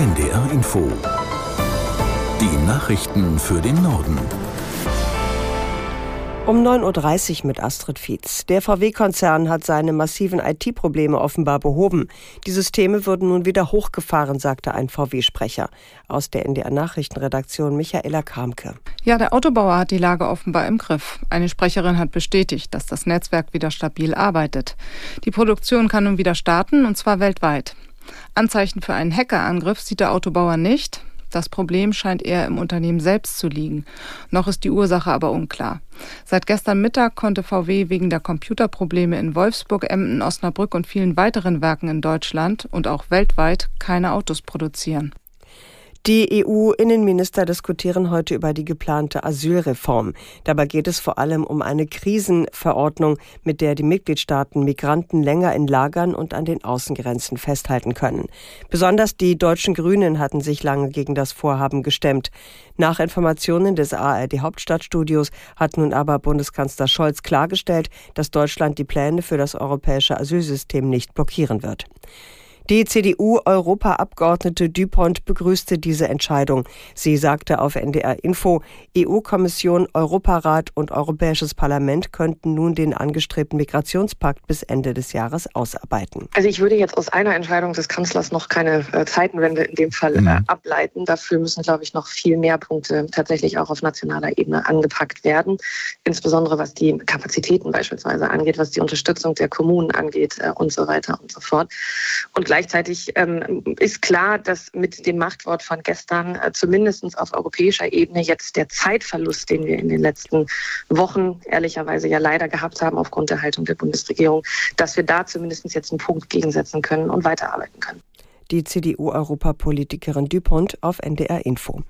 NDR Info. Die Nachrichten für den Norden. Um 9.30 Uhr mit Astrid Fietz. Der VW-Konzern hat seine massiven IT-Probleme offenbar behoben. Die Systeme würden nun wieder hochgefahren, sagte ein VW-Sprecher. Aus der NDR-Nachrichtenredaktion Michaela Kramke. Ja, der Autobauer hat die Lage offenbar im Griff. Eine Sprecherin hat bestätigt, dass das Netzwerk wieder stabil arbeitet. Die Produktion kann nun wieder starten, und zwar weltweit. Anzeichen für einen Hackerangriff sieht der Autobauer nicht. Das Problem scheint eher im Unternehmen selbst zu liegen. Noch ist die Ursache aber unklar. Seit gestern Mittag konnte VW wegen der Computerprobleme in Wolfsburg, Emden, Osnabrück und vielen weiteren Werken in Deutschland und auch weltweit keine Autos produzieren. Die EU-Innenminister diskutieren heute über die geplante Asylreform. Dabei geht es vor allem um eine Krisenverordnung, mit der die Mitgliedstaaten Migranten länger in Lagern und an den Außengrenzen festhalten können. Besonders die deutschen Grünen hatten sich lange gegen das Vorhaben gestemmt. Nach Informationen des ARD Hauptstadtstudios hat nun aber Bundeskanzler Scholz klargestellt, dass Deutschland die Pläne für das europäische Asylsystem nicht blockieren wird. Die CDU-Europaabgeordnete Dupont begrüßte diese Entscheidung. Sie sagte auf NDR Info, EU-Kommission, Europarat und Europäisches Parlament könnten nun den angestrebten Migrationspakt bis Ende des Jahres ausarbeiten. Also ich würde jetzt aus einer Entscheidung des Kanzlers noch keine äh, Zeitenwende in dem Fall äh, mhm. ableiten. Dafür müssen, glaube ich, noch viel mehr Punkte tatsächlich auch auf nationaler Ebene angepackt werden. Insbesondere was die Kapazitäten beispielsweise angeht, was die Unterstützung der Kommunen angeht äh, und so weiter und so fort. Und gleichzeitig ähm, ist klar, dass mit dem Machtwort von gestern äh, zumindest auf europäischer Ebene jetzt der Zeitverlust, den wir in den letzten Wochen ehrlicherweise ja leider gehabt haben aufgrund der Haltung der Bundesregierung, dass wir da zumindest jetzt einen Punkt gegensetzen können und weiterarbeiten können. Die CDU-Europapolitikerin Dupont auf NDR Info.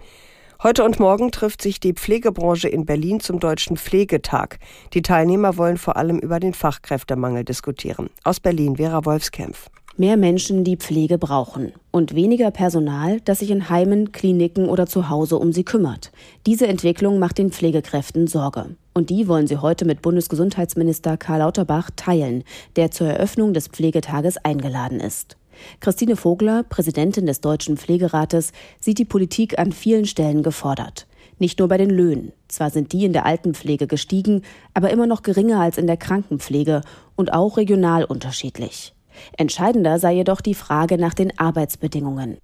Heute und morgen trifft sich die Pflegebranche in Berlin zum Deutschen Pflegetag. Die Teilnehmer wollen vor allem über den Fachkräftemangel diskutieren. Aus Berlin Vera Wolfskämpf. Mehr Menschen, die Pflege brauchen und weniger Personal, das sich in Heimen, Kliniken oder zu Hause um sie kümmert. Diese Entwicklung macht den Pflegekräften Sorge. Und die wollen sie heute mit Bundesgesundheitsminister Karl Lauterbach teilen, der zur Eröffnung des Pflegetages eingeladen ist. Christine Vogler, Präsidentin des Deutschen Pflegerates, sieht die Politik an vielen Stellen gefordert. Nicht nur bei den Löhnen. Zwar sind die in der Altenpflege gestiegen, aber immer noch geringer als in der Krankenpflege und auch regional unterschiedlich. Entscheidender sei jedoch die Frage nach den Arbeitsbedingungen.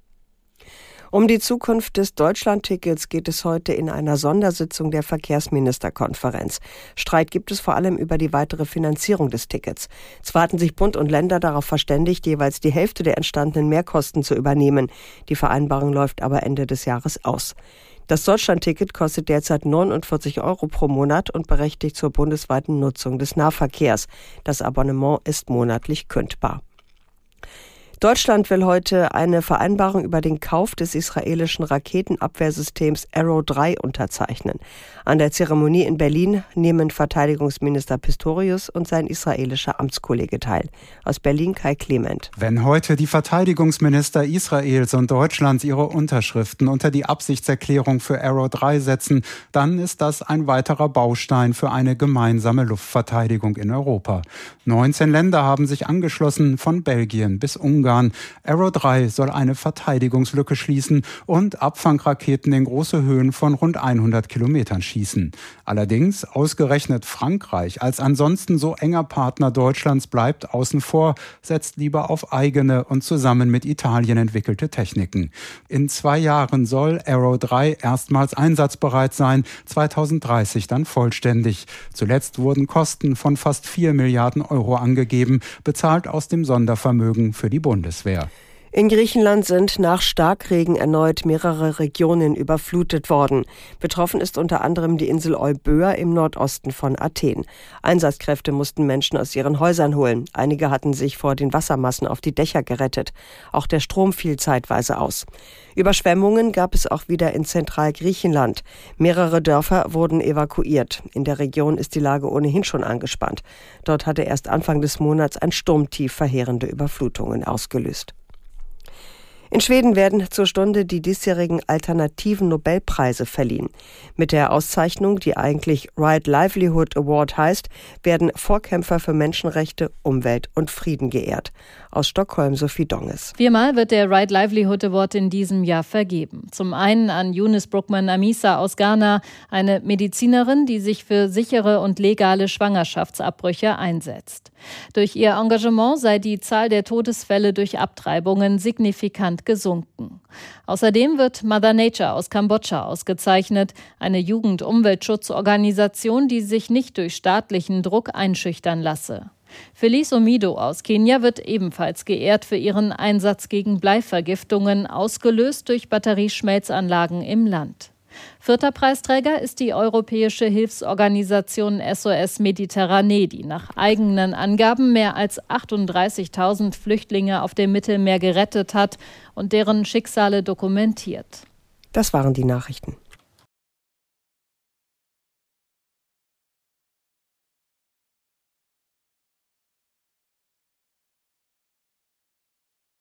Um die Zukunft des Deutschlandtickets geht es heute in einer Sondersitzung der Verkehrsministerkonferenz. Streit gibt es vor allem über die weitere Finanzierung des Tickets. Zwar hatten sich Bund und Länder darauf verständigt, jeweils die Hälfte der entstandenen Mehrkosten zu übernehmen. Die Vereinbarung läuft aber Ende des Jahres aus. Das Deutschlandticket kostet derzeit 49 Euro pro Monat und berechtigt zur bundesweiten Nutzung des Nahverkehrs. Das Abonnement ist monatlich kündbar. Deutschland will heute eine Vereinbarung über den Kauf des israelischen Raketenabwehrsystems Arrow 3 unterzeichnen. An der Zeremonie in Berlin nehmen Verteidigungsminister Pistorius und sein israelischer Amtskollege teil. Aus Berlin Kai Clement. Wenn heute die Verteidigungsminister Israels und Deutschlands ihre Unterschriften unter die Absichtserklärung für Arrow 3 setzen, dann ist das ein weiterer Baustein für eine gemeinsame Luftverteidigung in Europa. 19 Länder haben sich angeschlossen, von Belgien bis Ungarn. Ungarn. Arrow 3 soll eine Verteidigungslücke schließen und Abfangraketen in große Höhen von rund 100 Kilometern schießen. Allerdings ausgerechnet Frankreich als ansonsten so enger Partner Deutschlands bleibt außen vor, setzt lieber auf eigene und zusammen mit Italien entwickelte Techniken. In zwei Jahren soll Arrow 3 erstmals einsatzbereit sein, 2030 dann vollständig. Zuletzt wurden Kosten von fast 4 Milliarden Euro angegeben, bezahlt aus dem Sondervermögen für die Bundeswehr. Bundeswehr. In Griechenland sind nach Starkregen erneut mehrere Regionen überflutet worden. Betroffen ist unter anderem die Insel Euböa im Nordosten von Athen. Einsatzkräfte mussten Menschen aus ihren Häusern holen. Einige hatten sich vor den Wassermassen auf die Dächer gerettet. Auch der Strom fiel zeitweise aus. Überschwemmungen gab es auch wieder in Zentralgriechenland. Mehrere Dörfer wurden evakuiert. In der Region ist die Lage ohnehin schon angespannt. Dort hatte erst Anfang des Monats ein Sturmtief verheerende Überflutungen ausgelöst. In Schweden werden zur Stunde die diesjährigen alternativen Nobelpreise verliehen. Mit der Auszeichnung, die eigentlich Right Livelihood Award heißt, werden Vorkämpfer für Menschenrechte, Umwelt und Frieden geehrt. Aus Stockholm Sophie Donges. Viermal wird der Right Livelihood Award in diesem Jahr vergeben. Zum einen an Eunice Brookman Amisa aus Ghana, eine Medizinerin, die sich für sichere und legale Schwangerschaftsabbrüche einsetzt. Durch ihr Engagement sei die Zahl der Todesfälle durch Abtreibungen signifikant Prozent gesunken. Außerdem wird Mother Nature aus Kambodscha ausgezeichnet, eine Jugendumweltschutzorganisation, die sich nicht durch staatlichen Druck einschüchtern lasse. Felice Omido aus Kenia wird ebenfalls geehrt für ihren Einsatz gegen Bleivergiftungen, ausgelöst durch Batterieschmelzanlagen im Land. Vierter Preisträger ist die europäische Hilfsorganisation SOS Mediterranee, die nach eigenen Angaben mehr als 38.000 Flüchtlinge auf dem Mittelmeer gerettet hat und deren Schicksale dokumentiert. Das waren die Nachrichten.